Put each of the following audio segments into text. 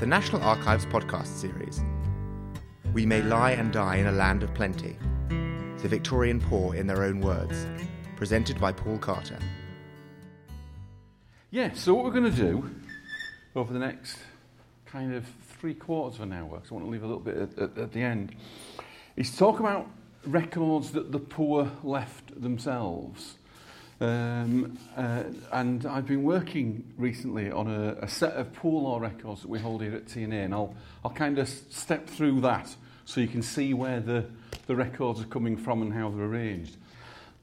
the National Archives podcast series. We may lie and die in a land of plenty. The Victorian poor in their own words. Presented by Paul Carter. Yeah, so what we're going to do over the next kind of three quarters of an hour, because I want to leave a little bit at, at, at the end, is talk about records that the poor left themselves. Um, uh, and I've been working recently on a, a set of poor law records that we hold here at TNA, and I'll, I'll kind of step through that so you can see where the, the records are coming from and how they're arranged.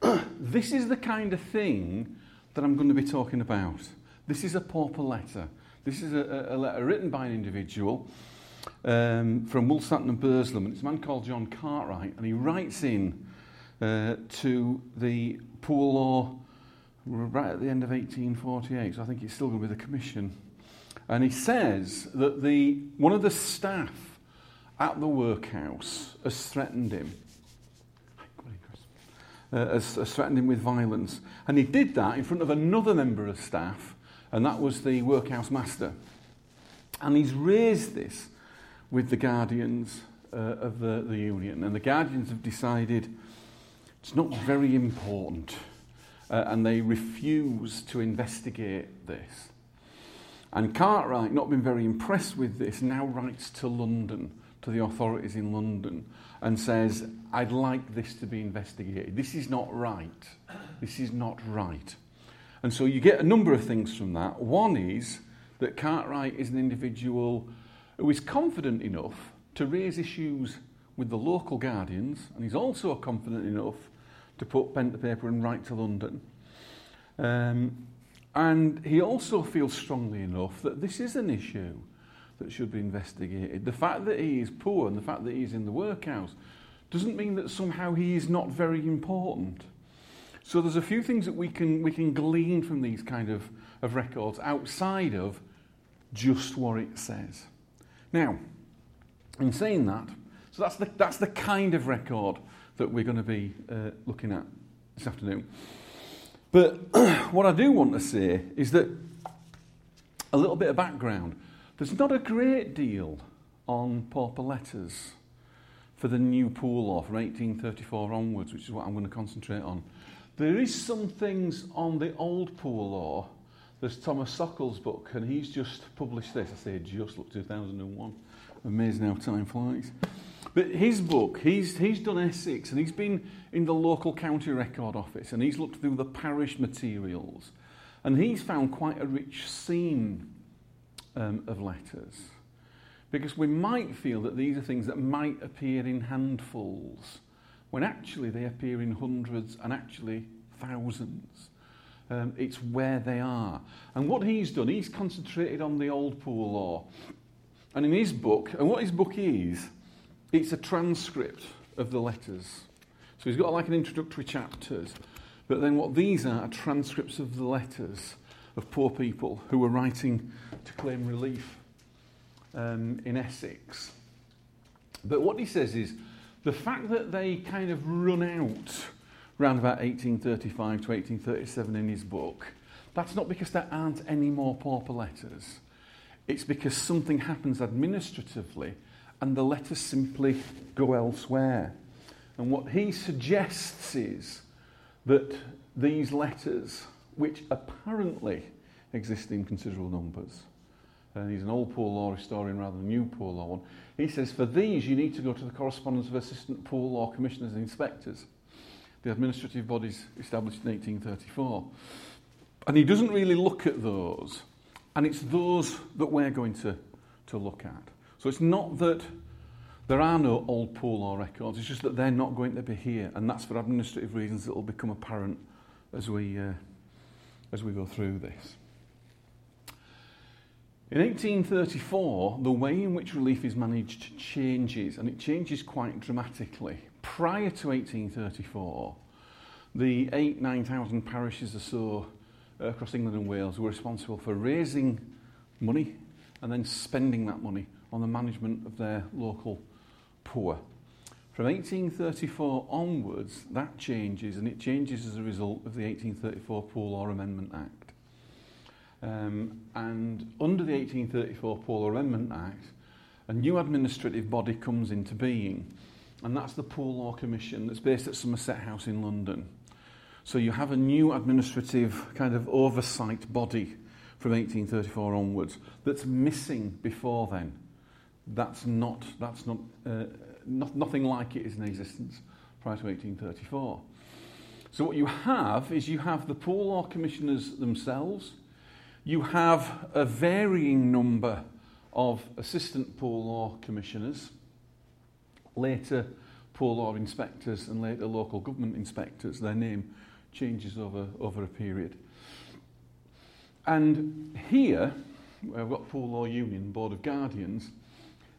this is the kind of thing that I'm going to be talking about. This is a pauper letter. This is a, a letter written by an individual um, from Wolstanton and Burslem, and it's a man called John Cartwright, and he writes in uh, to the poor law right at the end of 1848, so I think it's still going to be the commission. And he says that the, one of the staff at the workhouse has threatened him. Uh, has, has threatened him with violence. And he did that in front of another member of staff, and that was the workhouse master. And he's raised this with the guardians uh, of the, the union. And the guardians have decided it's not very important uh, and they refuse to investigate this. And Cartwright, not been very impressed with this, now writes to London, to the authorities in London, and says, I'd like this to be investigated. This is not right. This is not right. And so you get a number of things from that. One is that Cartwright is an individual who is confident enough to raise issues with the local guardians, and he's also confident enough to put pen to paper and write to London. Um, and he also feels strongly enough that this is an issue that should be investigated. The fact that he is poor and the fact that he's in the workhouse doesn't mean that somehow he is not very important. So there's a few things that we can, we can glean from these kind of, of records outside of just what it says. Now, in saying that, so that's the, that's the kind of record that we're going to be uh, looking at this afternoon. But what I do want to say is that a little bit of background. There's not a great deal on pauper letters for the new poor law from 1834 onwards, which is what I'm going to concentrate on. There is some things on the old poor law. There's Thomas Sokoll's book, and he's just published this. I say just, look, 2001. Amazing how time flies. But his book, he's, he's done Essex and he's been in the local county record office and he's looked through the parish materials and he's found quite a rich scene um, of letters. Because we might feel that these are things that might appear in handfuls when actually they appear in hundreds and actually thousands. Um, it's where they are. And what he's done, he's concentrated on the old poor law. And in his book, and what his book is, it's a transcript of the letters. So he's got like an introductory chapters, but then what these are are transcripts of the letters of poor people who were writing to claim relief um, in Essex. But what he says is the fact that they kind of run out around about 1835 to 1837 in his book, that's not because there aren't any more pauper letters. It's because something happens administratively and the letters simply go elsewhere. And what he suggests is that these letters, which apparently exist in considerable numbers, and he's an old poor law historian rather than a new poor law one, he says for these you need to go to the correspondence of assistant poor law commissioners and inspectors, the administrative bodies established in 1834. And he doesn't really look at those, and it's those that we're going to, to look at. So it's not that there are no old poor law records, it's just that they're not going to be here, and that's for administrative reasons that will become apparent as we, uh, as we go through this. In 1834, the way in which relief is managed changes, and it changes quite dramatically. Prior to 1834, the eight, 9,000 parishes or so across England and Wales were responsible for raising money and then spending that money on the management of their local poor. From 1834 onwards, that changes, and it changes as a result of the 1834 Poor Law Amendment Act. Um, and under the 1834 Poor Law Amendment Act, a new administrative body comes into being, and that's the Poor Law Commission that's based at Somerset House in London. So you have a new administrative kind of oversight body from 1834 onwards that's missing before then. That's not, that's not, uh, not nothing like it is in existence prior to 1834. So what you have is you have the Poor Law Commissioners themselves, you have a varying number of assistant poor law commissioners, later poor law inspectors and later local government inspectors. Their name changes over, over a period. And here, we've got Poor Law Union, Board of Guardians,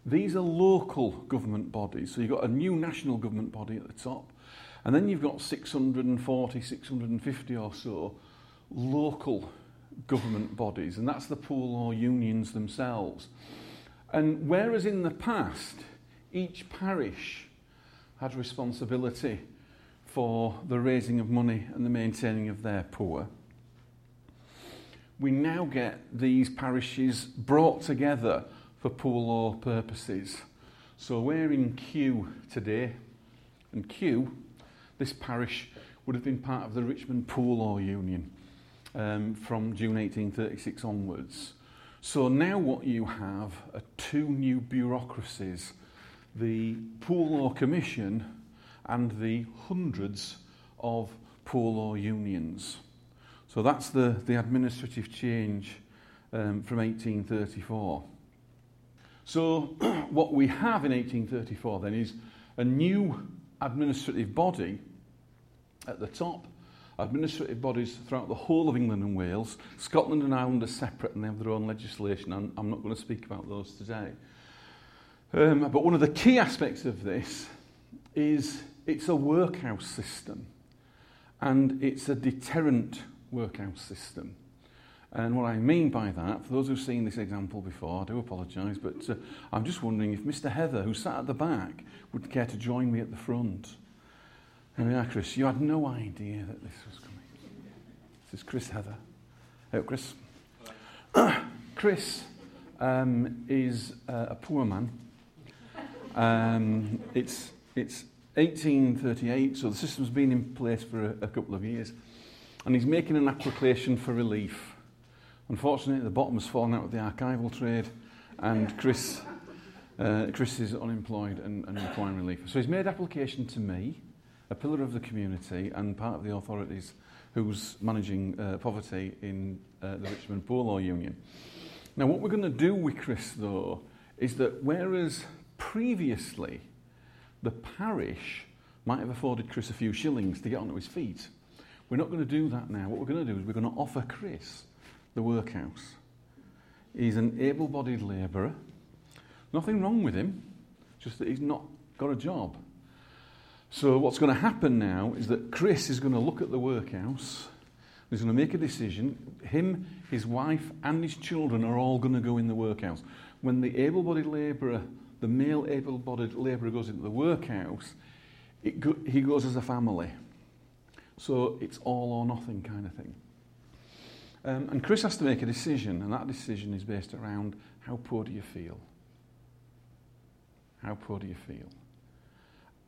these are local government bodies. So you've got a new national government body at the top, and then you've got 640, 650 or so local government bodies, and that's the poor law unions themselves. And whereas in the past, each parish had responsibility for the raising of money and the maintaining of their poor, we now get these parishes brought together for poor law purposes. So we're in Kew today, and Kew, this parish, would have been part of the Richmond Poor Law Union um, from June 1836 onwards. So now what you have are two new bureaucracies the Poor Law Commission and the hundreds of poor law unions. So that's the, the administrative change um, from 1834. So, what we have in 1834 then is a new administrative body at the top administrative bodies throughout the whole of England and Wales. Scotland and Ireland are separate and they have their own legislation, and I'm not going to speak about those today. Um, but one of the key aspects of this is it's a workhouse system, and it's a deterrent workhouse system. And what I mean by that, for those who've seen this example before, I do apologise, but uh, I'm just wondering if Mr. Heather, who sat at the back, would care to join me at the front. There we Chris. You had no idea that this was coming. This is Chris Heather. Hey, Chris. Chris um, is uh, a poor man. Um, it's, it's 1838, so the system's been in place for a, a couple of years. And he's making an application for relief. Unfortunately, the bottom has fallen out with the archival trade, and Chris, uh, Chris is unemployed and, and requiring relief. So he's made application to me a pillar of the community and part of the authorities who's managing uh, poverty in uh, the Richmond Poor Law Union. Now, what we're going to do with Chris, though, is that whereas previously the parish might have afforded Chris a few shillings to get onto his feet, we're not going to do that now. What we're going to do is we're going to offer Chris the workhouse. He's an able bodied labourer. Nothing wrong with him, just that he's not got a job. So, what's going to happen now is that Chris is going to look at the workhouse. He's going to make a decision. Him, his wife, and his children are all going to go in the workhouse. When the able bodied labourer, the male able bodied labourer, goes into the workhouse, go, he goes as a family. So, it's all or nothing kind of thing. Um, and Chris has to make a decision, and that decision is based around how poor do you feel? How poor do you feel?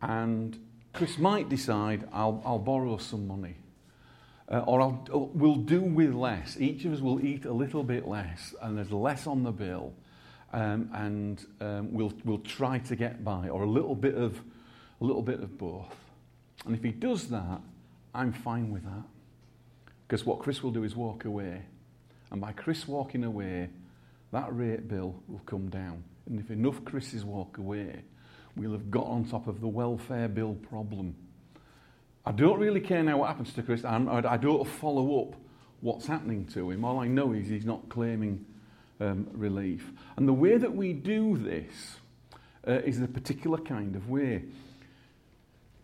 And Chris might decide, I'll, I'll borrow some money. Uh, or I'll, uh, we'll do with less. Each of us will eat a little bit less, and there's less on the bill, um, and um, we'll, we'll try to get by, or a little bit of, a little bit of both. And if he does that, I'm fine with that. Because what Chris will do is walk away. And by Chris walking away, that rate bill will come down. And if enough Chris's walk away, we'll have got on top of the welfare bill problem. I don't really care now what happens to Chris. I'm, I don't follow up what's happening to him. All I know is he's not claiming um, relief. And the way that we do this uh, is a particular kind of way.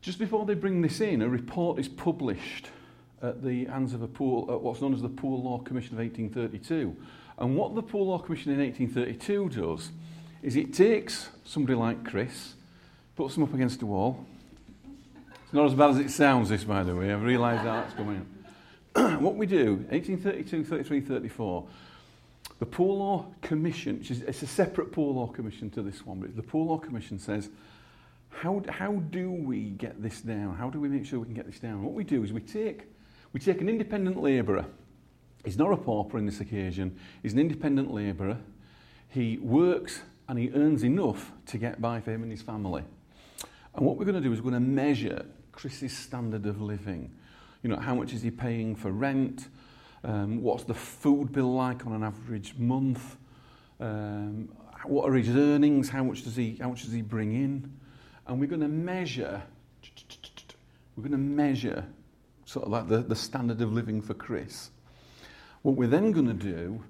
Just before they bring this in, a report is published at the hands of a poor, uh, what's known as the Poor Law Commission of 1832. And what the Poor Law Commission in 1832 does is it takes somebody like Chris puts them up against a wall. It's not as bad as it sounds, this, by the way. I've realised that's coming. what we do, 1832, 33, 34, The Poor Law Commission, which is, it's a separate Poor Law Commission to this one, but the Poor Law Commission says, how, how do we get this down? How do we make sure we can get this down? What we do is we take, we take an independent labourer. He's not a pauper in this occasion. He's an independent labourer. He works and he earns enough to get by for him and his family. And what we're going to do is we're going to measure Chris's standard of living. You know, how much is he paying for rent? Um, what's the food bill like on an average month? Um, what are his earnings? How much does he, how much does he bring in? And we're going to measure, we're going to measure sort of like the, the standard of living for Chris. What we're then going to do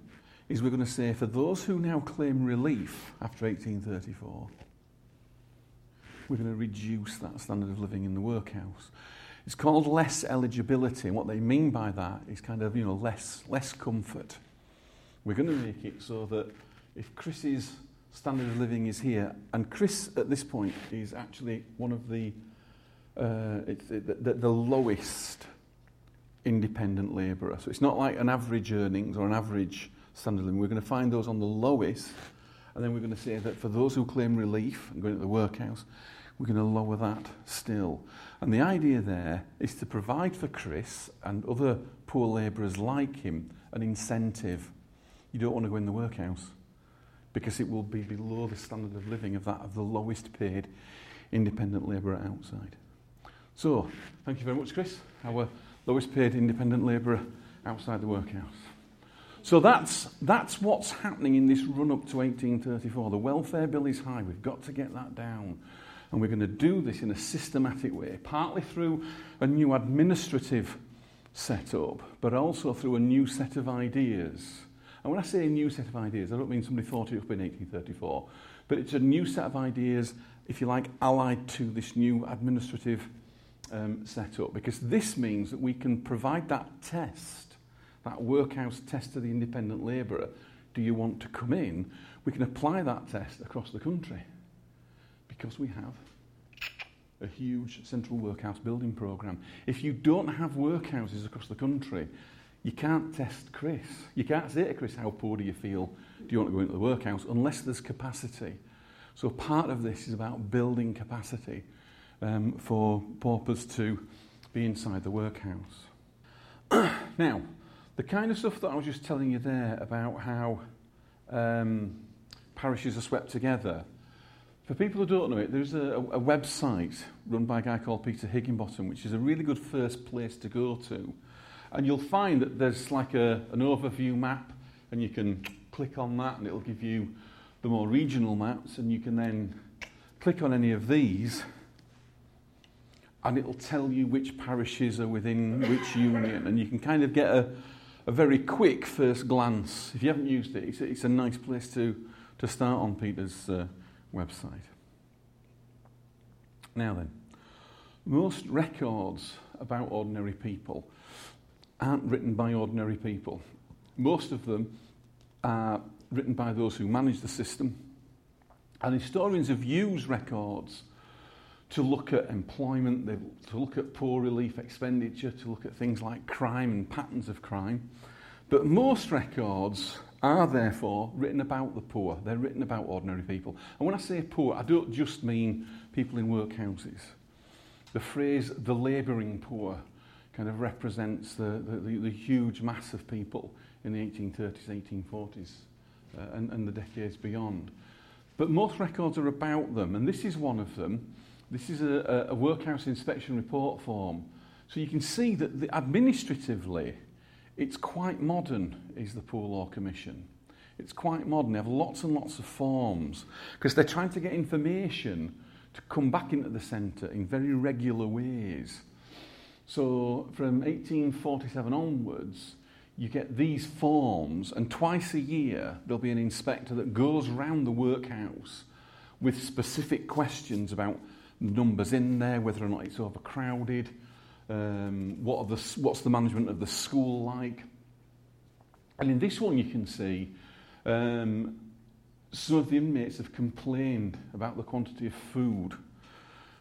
is we're going to say for those who now claim relief after 1834, we're going to reduce that standard of living in the workhouse. It's called less eligibility, and what they mean by that is kind of, you know, less, less comfort. We're going to make it so that if Chris's standard of living is here, and Chris at this point is actually one of the, uh, it's, it, the, the lowest independent labourer. So it's not like an average earnings or an average standard living. We're going to find those on the lowest, and then we're going to say that for those who claim relief and going to the workhouse, we're going to lower that still. And the idea there is to provide for Chris and other poor labourers like him an incentive. You don't want to go in the workhouse because it will be below the standard of living of that of the lowest paid independent labourer outside. So, thank you very much, Chris, our lowest paid independent labourer outside the workhouse. So that's, that's what's happening in this run up to 1834. The welfare bill is high. We've got to get that down. And we're going to do this in a systematic way, partly through a new administrative setup, but also through a new set of ideas. And when I say a new set of ideas, I don't mean somebody thought it up in 1834, but it's a new set of ideas, if you like, allied to this new administrative um, setup, because this means that we can provide that test, that workhouse test to the independent labourer. Do you want to come in? We can apply that test across the country because we have a huge central workhouse building programme. If you don't have workhouses across the country, you can't test Chris. You can't say to Chris, how poor do you feel? Do you want to go into the workhouse? Unless there's capacity. So part of this is about building capacity um, for paupers to be inside the workhouse. now, the kind of stuff that I was just telling you there about how um, parishes are swept together – For people who don't know it, there's a, a website run by a guy called Peter Higginbottom, which is a really good first place to go to. And you'll find that there's like a, an overview map, and you can click on that, and it'll give you the more regional maps, and you can then click on any of these, and it'll tell you which parishes are within which union, and you can kind of get a, a very quick first glance. If you haven't used it, it's, it's a nice place to, to start on Peter's uh, website. Now then, most records about ordinary people aren't written by ordinary people. Most of them are written by those who manage the system. And historians have used records to look at employment, to look at poor relief expenditure, to look at things like crime and patterns of crime. But most records are therefore written about the poor. They're written about ordinary people. And when I say poor, I don't just mean people in workhouses. The phrase the labouring poor kind of represents the, the, the, huge mass of people in the 1830s, 1840s, uh, and, and the decades beyond. But most records are about them, and this is one of them. This is a, a workhouse inspection report form. So you can see that the, administratively, It's quite modern, is the Poor Law Commission. It's quite modern. They have lots and lots of forms because they're trying to get information to come back into the centre in very regular ways. So from 1847 onwards, you get these forms, and twice a year there'll be an inspector that goes round the workhouse with specific questions about numbers in there, whether or not it's overcrowded, um, what the, what's the management of the school like. And in this one, you can see um, some of the inmates have complained about the quantity of food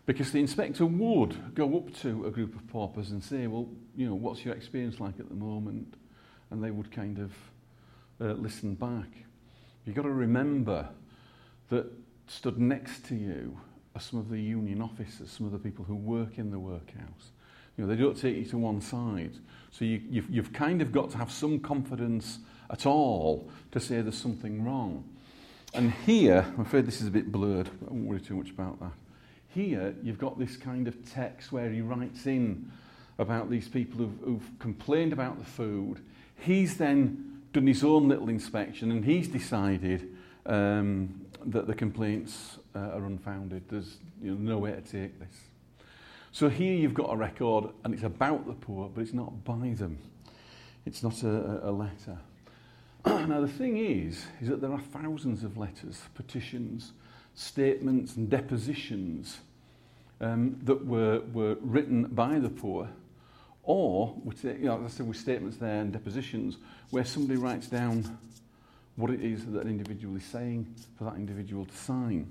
because the inspector would go up to a group of paupers and say, well, you know, what's your experience like at the moment? And they would kind of uh, listen back. You've got to remember that stood next to you are some of the union officers, some of the people who work in the workhouse. You know, they don't take you to one side. So you, you've, you've kind of got to have some confidence at all to say there's something wrong. And here, I'm afraid this is a bit blurred, I won't worry too much about that. Here, you've got this kind of text where he writes in about these people who've, who've complained about the food. He's then done his own little inspection and he's decided um, that the complaints uh, are unfounded. There's you know, no way to take this. So here you've got a record and it's about the poor, but it's not by them. It's not a, a letter. now the thing is, is that there are thousands of letters, petitions, statements and depositions um, that were, were written by the poor or, you know, as I said, with statements there and depositions, where somebody writes down what it is that an individual is saying for that individual to sign.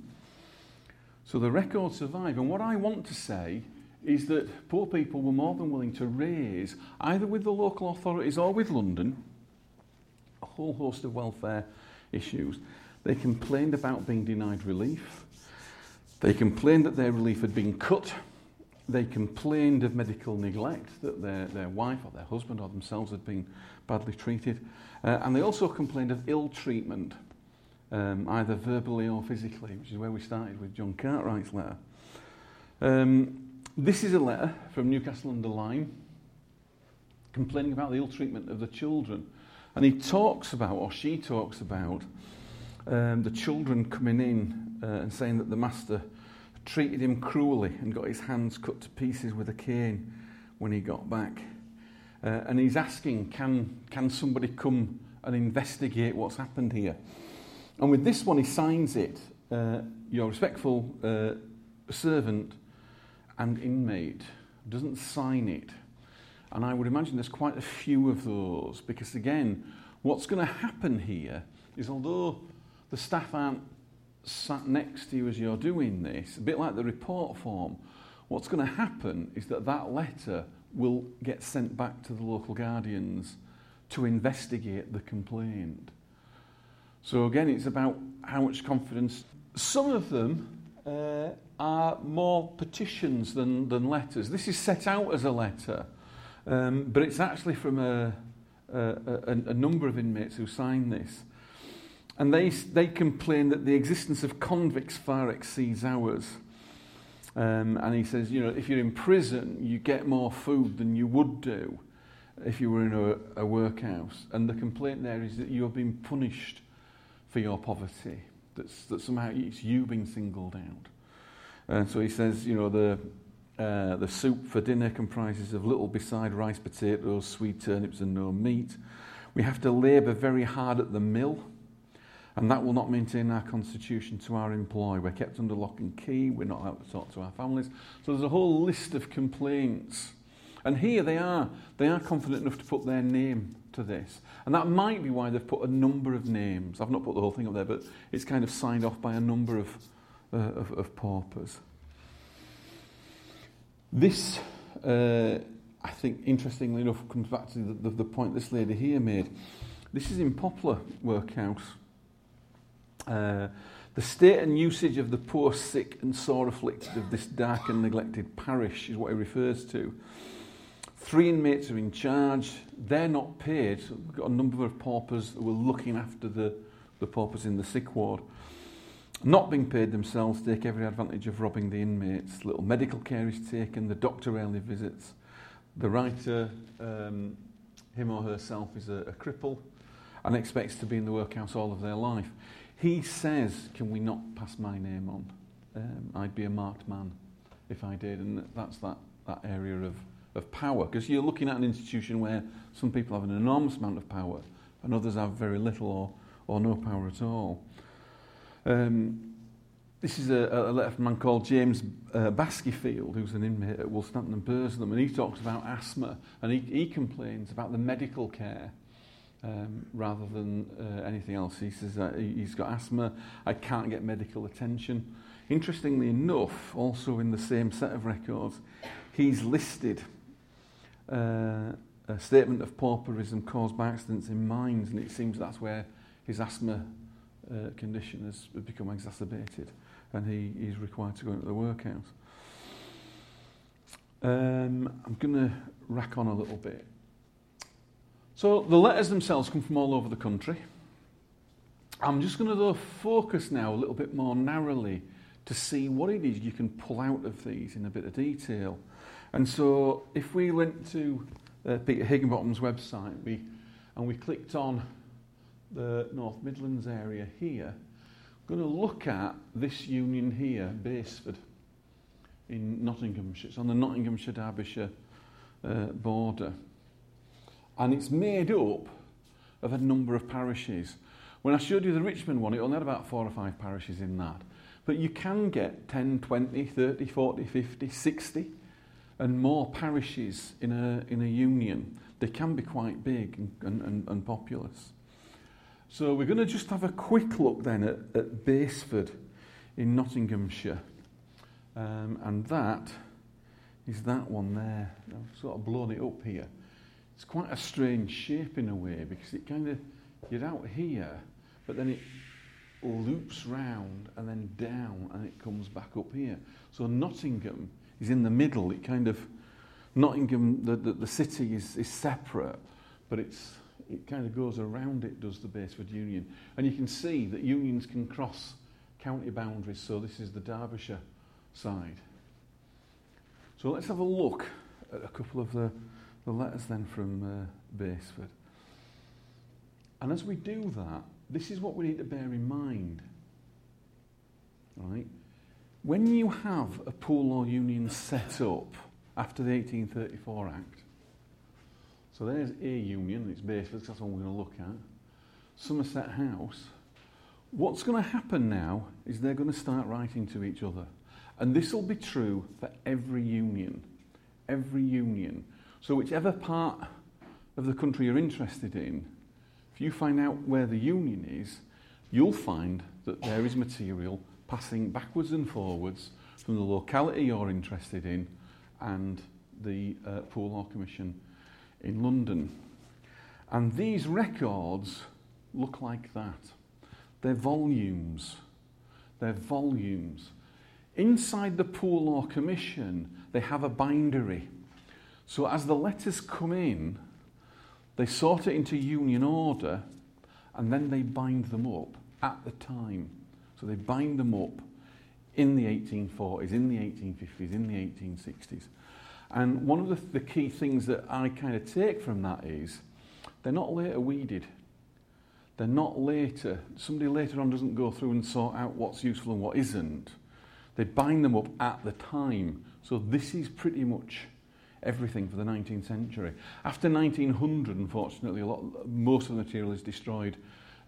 So the records survive. And what I want to say is that poor people were more than willing to raise, either with the local authorities or with London, a whole host of welfare issues. They complained about being denied relief. They complained that their relief had been cut. They complained of medical neglect, that their, their wife or their husband or themselves had been badly treated. Uh, and they also complained of ill treatment, um, either verbally or physically, which is where we started with John Cartwright's letter. Um, this is a letter from Newcastle under Lyme complaining about the ill treatment of the children. And he talks about, or she talks about, um, the children coming in uh, and saying that the master treated him cruelly and got his hands cut to pieces with a cane when he got back. Uh, and he's asking, can, can somebody come and investigate what's happened here? And with this one, he signs it uh, Your respectful uh, servant and inmate doesn't sign it. And I would imagine there's quite a few of those because, again, what's going to happen here is although the staff aren't sat next to you as you're doing this, a bit like the report form, what's going to happen is that that letter will get sent back to the local guardians to investigate the complaint. So again, it's about how much confidence. Some of them uh, are more petitions than, than letters. This is set out as a letter, um, but it's actually from a, a, a, a number of inmates who signed this. And they, they complain that the existence of convicts far exceeds ours. Um, and he says, you know, if you're in prison, you get more food than you would do if you were in a, a workhouse. And the complaint there is that you're being punished for your poverty, That's, that somehow it's you being singled out. And so he says, you know, the, uh, the soup for dinner comprises of little beside rice, potatoes, sweet turnips, and no meat. We have to labour very hard at the mill and that will not maintain our constitution to our employ. We're kept under lock and key. We're not allowed to talk to our families. So there's a whole list of complaints. And here they are. They are confident enough to put their name to this. And that might be why they've put a number of names. I've not put the whole thing up there, but it's kind of signed off by a number of, uh, of, of paupers. This, uh, I think, interestingly enough, comes back to the, the, the point this lady here made. This is in Poplar Workhouse. Uh, the state and usage of the poor, sick, and sore afflicted of this dark and neglected parish is what he refers to. Three inmates are in charge. They're not paid. So we've got a number of paupers who are looking after the, the paupers in the sick ward. Not being paid themselves, take every advantage of robbing the inmates. Little medical care is taken. The doctor rarely visits. The writer, um, him or herself, is a, a cripple and expects to be in the workhouse all of their life. He says, Can we not pass my name on? Um, I'd be a marked man if I did. And that's that, that area of, of power. Because you're looking at an institution where some people have an enormous amount of power and others have very little or, or no power at all. Um, this is a, a letter from a man called James uh, who's an inmate at Wolstanton and Burslem, and he talks about asthma, and he, he complains about the medical care um, rather than uh, anything else. He says that he's got asthma, I can't get medical attention. Interestingly enough, also in the same set of records, he's listed uh, a statement of pauperism caused by accidents in mines, and it seems that's where his asthma uh, condition has become exacerbated, and he, he's required to go into the workhouse. Um, I'm going to rack on a little bit. So the letters themselves come from all over the country. I'm just going to focus now a little bit more narrowly to see what it is you can pull out of these in a bit of detail. And so if we went to uh, Peter Higginbottom's website we, and we clicked on the North Midlands area here, I'm going to look at this union here, Basford, in Nottinghamshire. It's on the Nottinghamshire-Derbyshire uh, border. And it's made up of a number of parishes. When I showed you the Richmond one, it only had about four or five parishes in that. But you can get 10, 20, 30, 40, 50, 60 and more parishes in a, in a union. They can be quite big and, and, and populous. So we're going to just have a quick look then at, at in Nottinghamshire. Um, and that is that one there. I've sort of blown it up here. It's quite a strange shape in a way because it kind of, you're out here, but then it loops round and then down and it comes back up here. So Nottingham is in the middle. It kind of, Nottingham, the, the, the city is, is separate, but it's, it kind of goes around it, does the Basford Union. And you can see that unions can cross county boundaries, so this is the Derbyshire side. So let's have a look at a couple of the, the letters then from uh. And as we do that, this is what we need to bear in mind. Right? When you have a poor law union set up after the 1834 Act, so there's a union, it's Basford, that's what we're going to look at. Somerset House. What's going to happen now is they're going to start writing to each other. And this will be true for every union. Every union. So, whichever part of the country you're interested in, if you find out where the union is, you'll find that there is material passing backwards and forwards from the locality you're interested in and the uh, Poor Law Commission in London. And these records look like that. They're volumes. They're volumes. Inside the Poor Law Commission, they have a bindery. So as the letters come in, they sort it into union order and then they bind them up at the time. So they bind them up in the 1840s, in the 1850s, in the 1860s. And one of the, the key things that I kind of take from that is they're not later weeded. They're not later, somebody later on doesn't go through and sort out what's useful and what isn't. They bind them up at the time. So this is pretty much everything for the 19th century. After 1900, unfortunately, a lot, most of the material is destroyed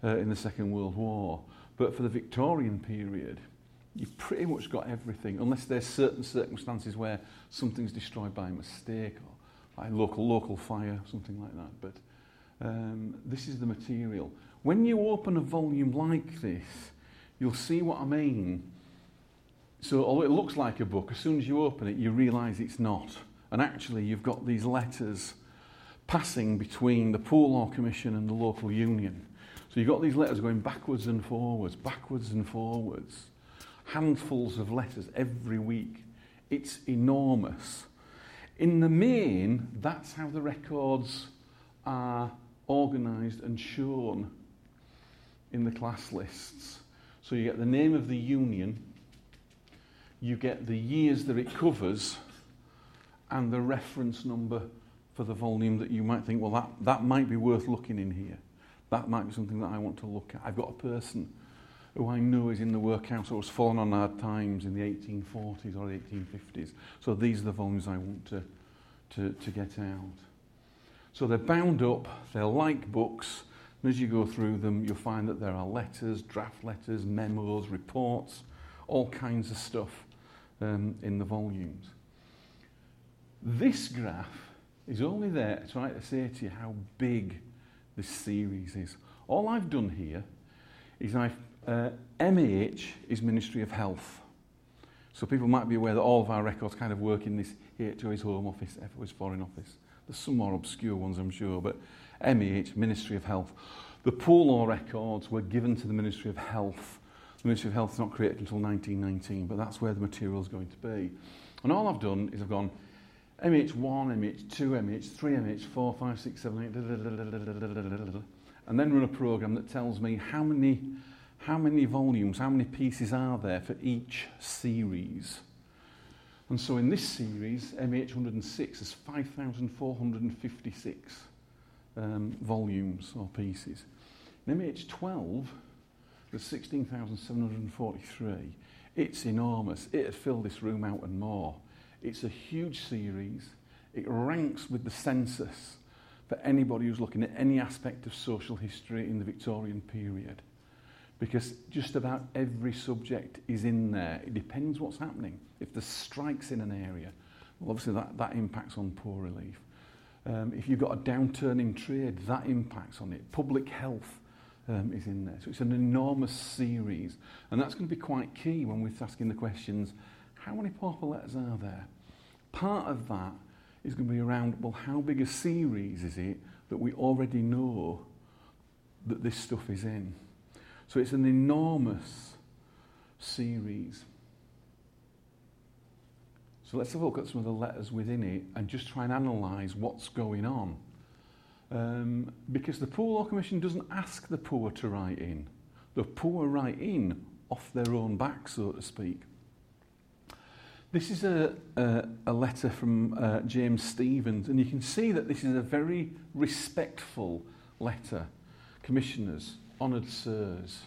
uh, in the Second World War. But for the Victorian period, you've pretty much got everything, unless there's certain circumstances where something's destroyed by mistake or by local local fire, something like that. But um, this is the material. When you open a volume like this, you'll see what I mean. So, although it looks like a book, as soon as you open it, you realise it's not. And actually, you've got these letters passing between the Poor Law Commission and the local union. So you've got these letters going backwards and forwards, backwards and forwards, handfuls of letters every week. It's enormous. In the main, that's how the records are organised and shown in the class lists. So you get the name of the union, you get the years that it covers, and the reference number for the volume that you might think, well, that, that might be worth looking in here. That might be something that I want to look at. I've got a person who I know is in the workhouse or was fallen on hard times in the 1840s or 1850s. So these are the volumes I want to, to, to get out. So they're bound up, they're like books, and as you go through them, you'll find that there are letters, draft letters, memos, reports, all kinds of stuff um, in the volumes. This graph is only there to try to say to you how big this series is. All I've done here is I've, uh, MAH is Ministry of Health. So people might be aware that all of our records kind of work in this HO's Home Office, FO's Foreign Office, There's some more obscure ones, I'm sure, but MEH, Ministry of Health. The poor law records were given to the Ministry of Health. The Ministry of Health is not created until 1919, but that's where the material is going to be. And all I've done is I've gone MH1, MH2, MH3, MH4, 5, 6, 7, 8, and then run a program that tells me how many, how many volumes, how many pieces are there for each series. And so in this series, MH106 is 5,456 um, volumes or pieces. In MH12, there's 16,743. It's enormous. It had filled this room out and more. It's a huge series. It ranks with the census for anybody who's looking at any aspect of social history in the Victorian period. Because just about every subject is in there. It depends what's happening. If there's strikes in an area, well, obviously that, that impacts on poor relief. Um, if you've got a downturn in trade, that impacts on it. Public health um, is in there. So it's an enormous series. And that's going to be quite key when we're asking the questions, how many pauper letters are there? Part of that is going to be around, well, how big a series is it that we already know that this stuff is in? So it's an enormous series. So let's have a look at some of the letters within it and just try and analyse what's going on. Um, because the Poor Law Commission doesn't ask the poor to write in. The poor write in off their own back, so to speak. This is a, a, a letter from uh, James Stevens, and you can see that this is a very respectful letter. Commissioners, honoured sirs,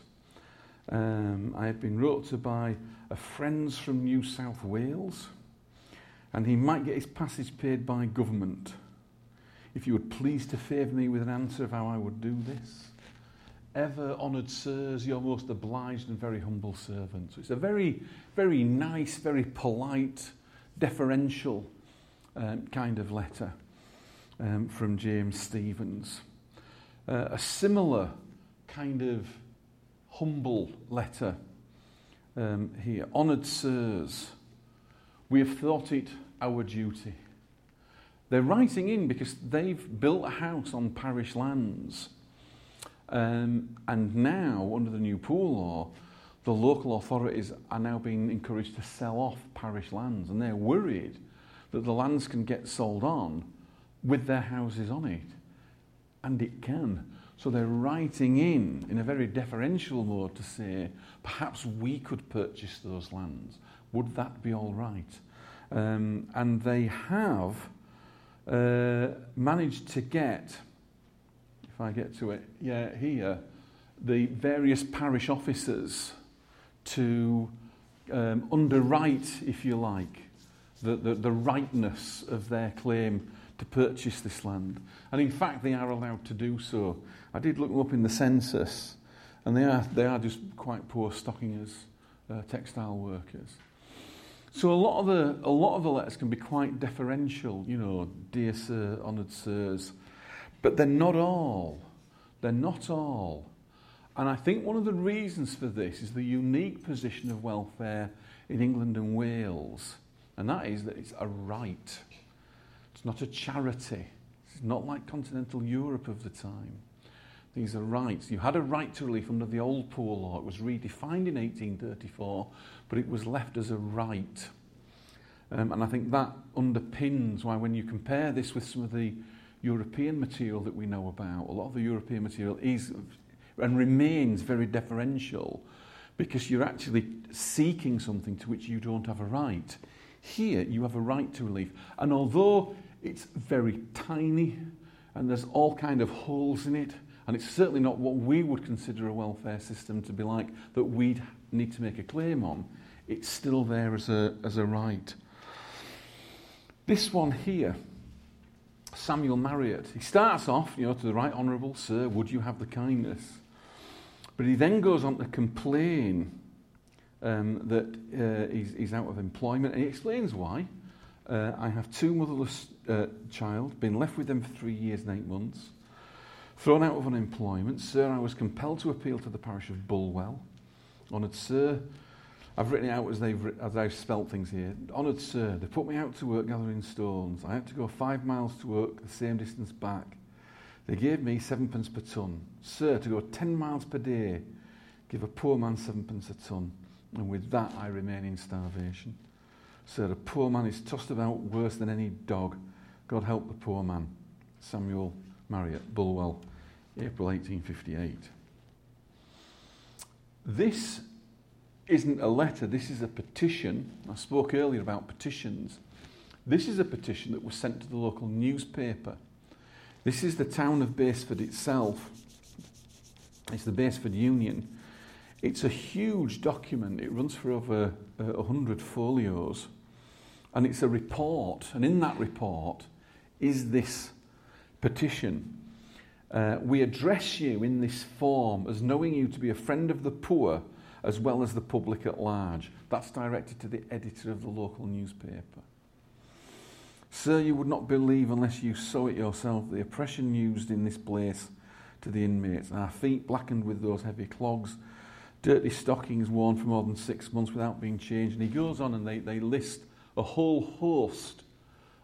um, I have been wrote to by a friends from New South Wales, and he might get his passage paid by government. If you would please to favour me with an answer of how I would do this. Ever honoured sirs, your most obliged and very humble servant. So it's a very, very nice, very polite, deferential um, kind of letter um, from James Stevens. Uh, a similar kind of humble letter um, here. Honoured sirs, we have thought it our duty. They're writing in because they've built a house on parish lands. Um, and now, under the new poor law, the local authorities are now being encouraged to sell off parish lands. And they're worried that the lands can get sold on with their houses on it. And it can. So they're writing in, in a very deferential mode, to say, perhaps we could purchase those lands. Would that be all right? Um, and they have uh, managed to get, I get to it, yeah, here, the various parish officers to um, underwrite, if you like, the, the, the rightness of their claim to purchase this land. And in fact, they are allowed to do so. I did look them up in the census, and they are, they are just quite poor stockingers, uh, textile workers. So a lot of the a lot of the letters can be quite deferential, you know, dear sir, honoured sirs, but they're not all. They're not all. And I think one of the reasons for this is the unique position of welfare in England and Wales, and that is that it's a right. It's not a charity. It's not like continental Europe of the time. These are rights. You had a right to relief under the old poor law. It was redefined in 1834, but it was left as a right. Um, and I think that underpins why, when you compare this with some of the European material that we know about, a lot of the European material is and remains very deferential because you're actually seeking something to which you don't have a right. Here, you have a right to relief. And although it's very tiny and there's all kind of holes in it, and it's certainly not what we would consider a welfare system to be like that we'd need to make a claim on, it's still there as a, as a right. This one here, Samuel Marriott, he starts off, you know, to the right honourable sir, would you have the kindness? But he then goes on to complain um, that uh, he's, he's out of employment, and he explains why. Uh, I have two motherless uh, child, been left with them for three years and eight months, thrown out of unemployment. Sir, I was compelled to appeal to the parish of Bulwell. Honoured Sir, I've written it out as they've, as I've spelt things here. Honoured Sir, they put me out to work gathering stones. I had to go five miles to work, the same distance back. They gave me sevenpence per ton. Sir, to go ten miles per day, give a poor man sevenpence a ton. And with that I remain in starvation. Sir, a poor man is tossed about worse than any dog. God help the poor man. Samuel Marriott, Bulwell, April 1858. This isn't a letter, this is a petition. I spoke earlier about petitions. This is a petition that was sent to the local newspaper. This is the town of Basford itself. It's the Basford Union. It's a huge document. It runs for over uh, 100 folios. And it's a report. And in that report is this petition. Uh, we address you in this form as knowing you to be a friend of the poor as well as the public at large. That's directed to the editor of the local newspaper. Sir, you would not believe unless you saw it yourself the oppression used in this place to the inmates. Our feet blackened with those heavy clogs, dirty stockings worn for more than six months without being changed. And he goes on and they, they list a whole host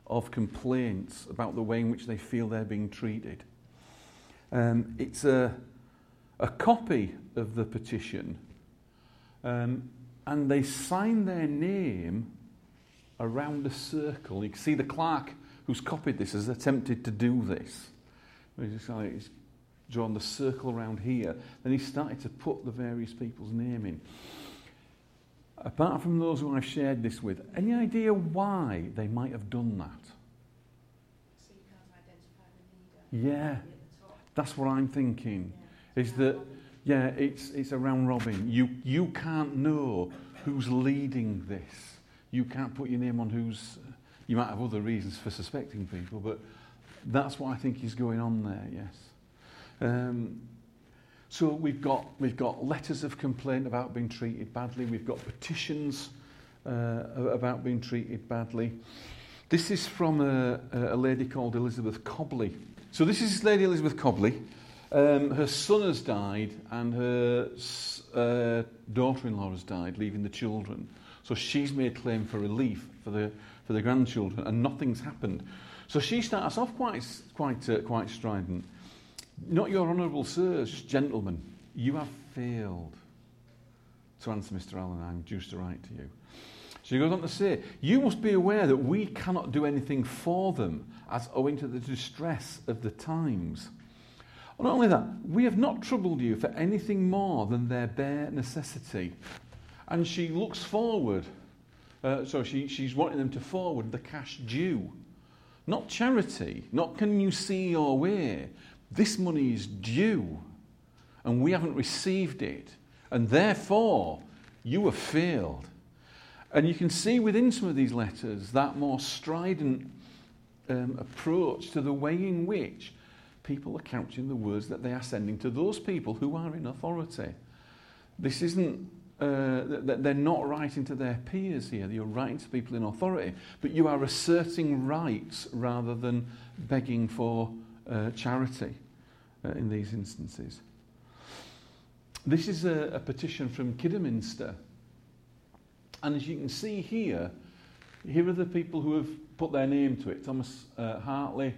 of complaints about the way in which they feel they're being treated. Um, it's a, a copy of the petition, um, and they sign their name around a circle. You can see the clerk who's copied this has attempted to do this. He's, like, he's drawn the circle around here. Then he started to put the various people's name in. Apart from those who I've shared this with, any idea why they might have done that? So you can't identify the leader. Yeah, that's what I'm thinking. Yeah. Is that, yeah, it's, it's a round robin. You, you can't know who's leading this. You can't put your name on who's. You might have other reasons for suspecting people, but that's what I think is going on there, yes. Um, so we've got, we've got letters of complaint about being treated badly, we've got petitions uh, about being treated badly. This is from a, a lady called Elizabeth Cobley. So this is Lady Elizabeth Cobley. Um, her son has died and her uh, daughter-in-law has died, leaving the children. So she's made claim for relief for the, for the grandchildren, and nothing's happened. So she starts off quite, quite, uh, quite strident. Not your honourable sirs, gentlemen, you have failed to answer Mr. Allen. I'm due to write to you. She goes on to say, You must be aware that we cannot do anything for them as owing to the distress of the times. Not only that, we have not troubled you for anything more than their bare necessity. And she looks forward. Uh, so she, she's wanting them to forward the cash due. Not charity, not can you see your way. This money is due, and we haven't received it. And therefore, you have failed. And you can see within some of these letters that more strident um, approach to the way in which people are couching the words that they are sending to those people who are in authority. This isn't, uh, they're not writing to their peers here, you're writing to people in authority, but you are asserting rights rather than begging for uh, charity uh, in these instances. This is a, a petition from Kidderminster. And as you can see here, here are the people who have put their name to it Thomas uh, Hartley,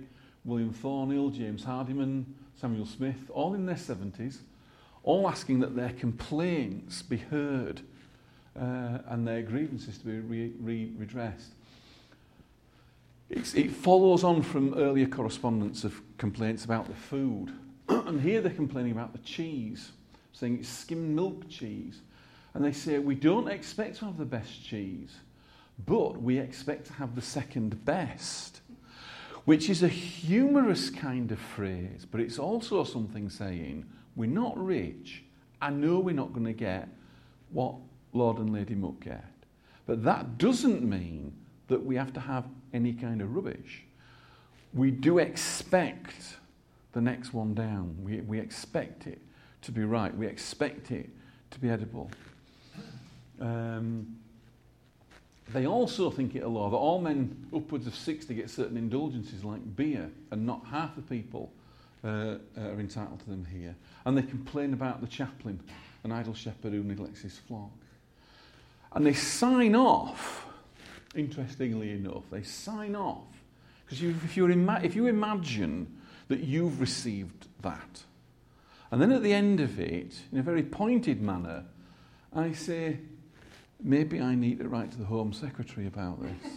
William Thornhill, James Hardiman, Samuel Smith, all in their 70s, all asking that their complaints be heard uh, and their grievances to be re- re- redressed. It's, it follows on from earlier correspondence of complaints about the food. and here they're complaining about the cheese, saying it's skimmed milk cheese. And they say, we don't expect to have the best cheese, but we expect to have the second best. Which is a humorous kind of phrase, but it's also something saying, we're not rich. I know we're not going to get what Lord and Lady Muck get. But that doesn't mean that we have to have any kind of rubbish. We do expect the next one down. We, we expect it to be right. We expect it to be edible. Um, they also think it a law that all men upwards of 60 get certain indulgences like beer, and not half the people uh, are entitled to them here. And they complain about the chaplain, an idle shepherd who neglects his flock. And they sign off, interestingly enough, they sign off. Because if, ima- if you imagine that you've received that, and then at the end of it, in a very pointed manner, I say, maybe I need to write to the Home Secretary about this.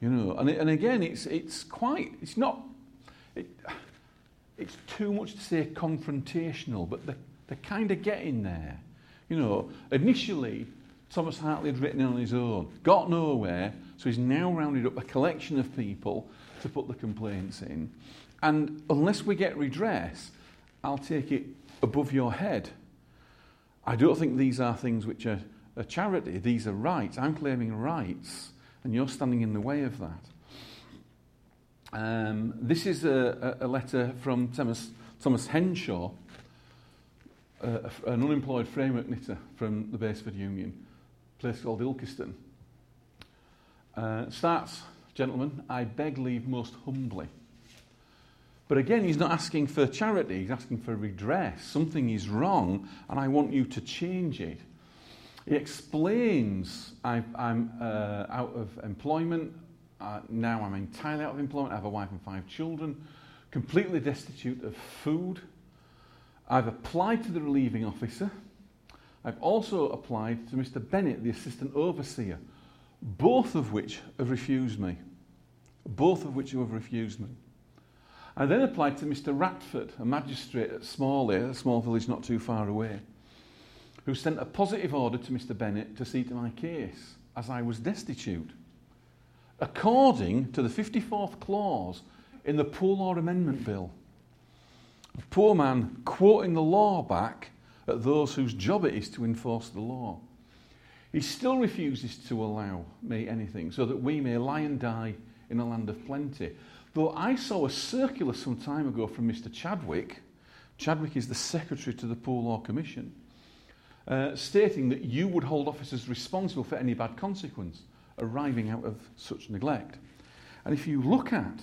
you know, and, and again, it's, it's quite, it's not, it, it's too much to say confrontational, but they're, they're kind of getting there. You know, initially, Thomas Hartley had written on his own, got nowhere, so he's now rounded up a collection of people to put the complaints in. And unless we get redress, I'll take it above your head. I don't think these are things which are a charity, these are rights. I'm claiming rights, and you're standing in the way of that. Um, this is a, a, letter from Thomas, Thomas Henshaw, an unemployed framework knitter from the Basford Union, a place called Ilkeston. Uh, starts, gentlemen, I beg leave most humbly. But again, he's not asking for charity, he's asking for redress. Something is wrong, and I want you to change it. He explains I, I'm uh, out of employment, uh, now I'm entirely out of employment. I have a wife and five children, completely destitute of food. I've applied to the relieving officer. I've also applied to Mr. Bennett, the assistant overseer, both of which have refused me. Both of which have refused me. I then applied to Mr. Ratford, a magistrate at Smalley, a small village not too far away, who sent a positive order to Mr. Bennett to see to my case, as I was destitute according to the 54th clause in the Poor Law Amendment Bill. A poor man quoting the law back at those whose job it is to enforce the law. He still refuses to allow me anything so that we may lie and die in a land of plenty. Though I saw a circular some time ago from Mr. Chadwick, Chadwick is the secretary to the Poor Law Commission, uh, stating that you would hold officers responsible for any bad consequence arriving out of such neglect. And if you look at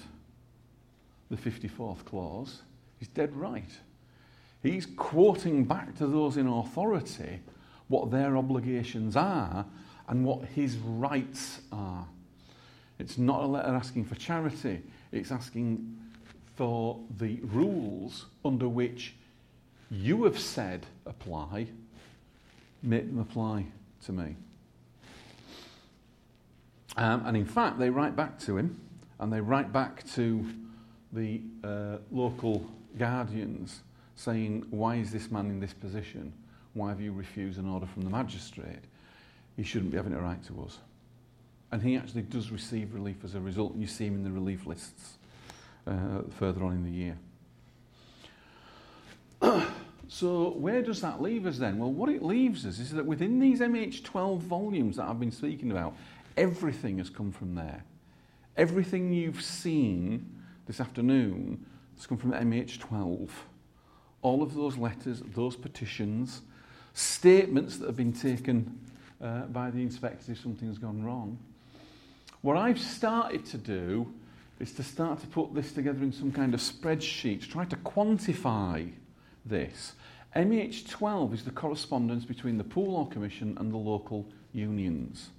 the 54th clause, he's dead right. He's quoting back to those in authority what their obligations are and what his rights are. It's not a letter asking for charity, it's asking for the rules under which you have said apply, make them apply to me. Um, and in fact, they write back to him and they write back to the uh, local guardians saying, Why is this man in this position? Why have you refused an order from the magistrate? He shouldn't be having a right to us. And he actually does receive relief as a result, and you see him in the relief lists uh, further on in the year. so, where does that leave us then? Well, what it leaves us is that within these MH12 volumes that I've been speaking about, Everything has come from there. Everything you've seen this afternoon has come from MH12. All of those letters, those petitions, statements that have been taken uh, by the inspectors if something's gone wrong. What I've started to do is to start to put this together in some kind of spreadsheet, to try to quantify this. MH12 is the correspondence between the Poor Law Commission and the local unions.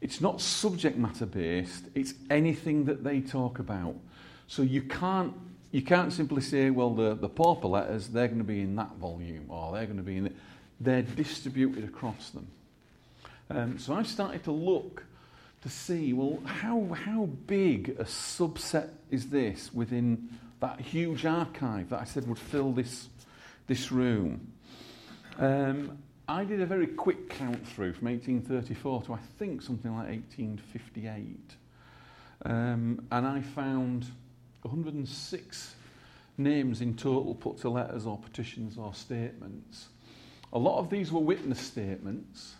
It's not subject matter based, it's anything that they talk about. So you can't, you can't simply say, well, the, the pauper letters, they're going to be in that volume, or they're going to be in it. They're distributed across them. Um, so I've started to look to see, well, how, how big a subset is this within that huge archive that I said would fill this, this room? Um, I did a very quick count through from 1834 to I think something like 1858. Um, and I found 106 names in total put to letters or petitions or statements. A lot of these were witness statements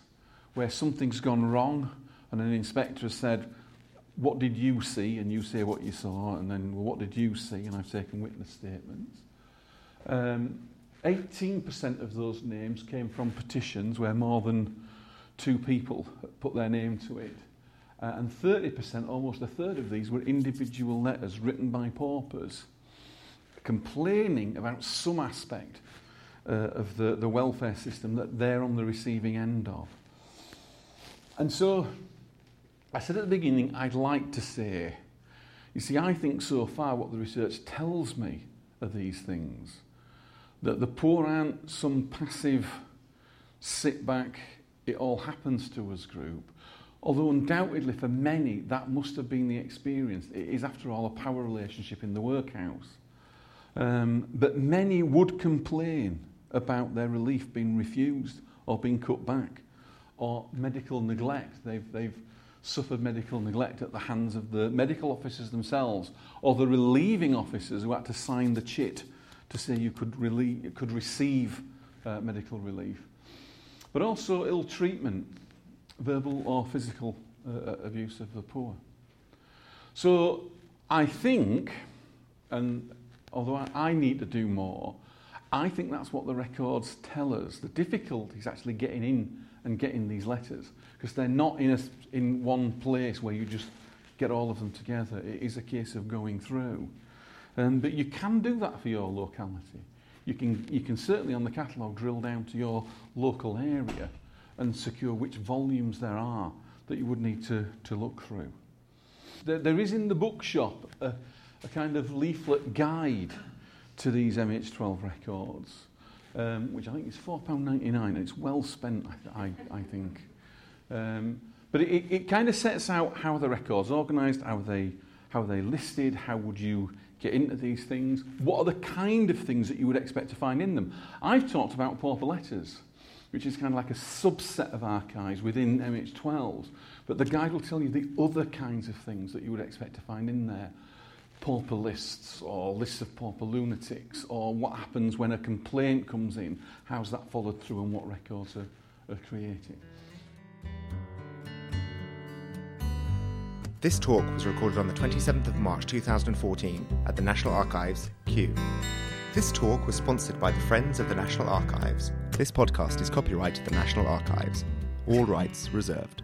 where something's gone wrong and an inspector has said, What did you see? And you say what you saw, and then, Well, what did you see? And I've taken witness statements. Um, 18% of those names came from petitions where more than two people put their name to it. Uh, and 30%, almost a third of these, were individual letters written by paupers complaining about some aspect uh, of the, the welfare system that they're on the receiving end of. And so I said at the beginning, I'd like to say, you see, I think so far what the research tells me are these things that the poor aren't some passive sit back, it all happens to us group. Although undoubtedly for many that must have been the experience. It is after all a power relationship in the workhouse. Um, but many would complain about their relief being refused or being cut back or medical neglect. They've, they've suffered medical neglect at the hands of the medical officers themselves or the relieving officers who had to sign the chit to say you could, relieve, could receive uh, medical relief. But also ill treatment, verbal or physical uh, abuse of the poor. So I think, and although I, I need to do more, I think that's what the records tell us. The difficulty is actually getting in and getting these letters because they're not in, a, in one place where you just get all of them together. It is a case of going through. Um, but you can do that for your locality. You can, you can certainly on the catalogue drill down to your local area and secure which volumes there are that you would need to, to look through. There, there is in the bookshop a, a kind of leaflet guide to these MH12 records, um, which I think is £4.99 and it's well spent, I, I, I think. Um, but it, it kind of sets out how the records organised, how they, how they listed, how would you get into these things, what are the kind of things that you would expect to find in them. I've talked about pauper letters, which is kind of like a subset of archives within MH12s, but the guide will tell you the other kinds of things that you would expect to find in there. Pauper lists or lists of pauper lunatics or what happens when a complaint comes in, how's that followed through and what records are, are created. This talk was recorded on the 27th of March 2014 at the National Archives, Kew. This talk was sponsored by the Friends of the National Archives. This podcast is copyright to the National Archives. All rights reserved.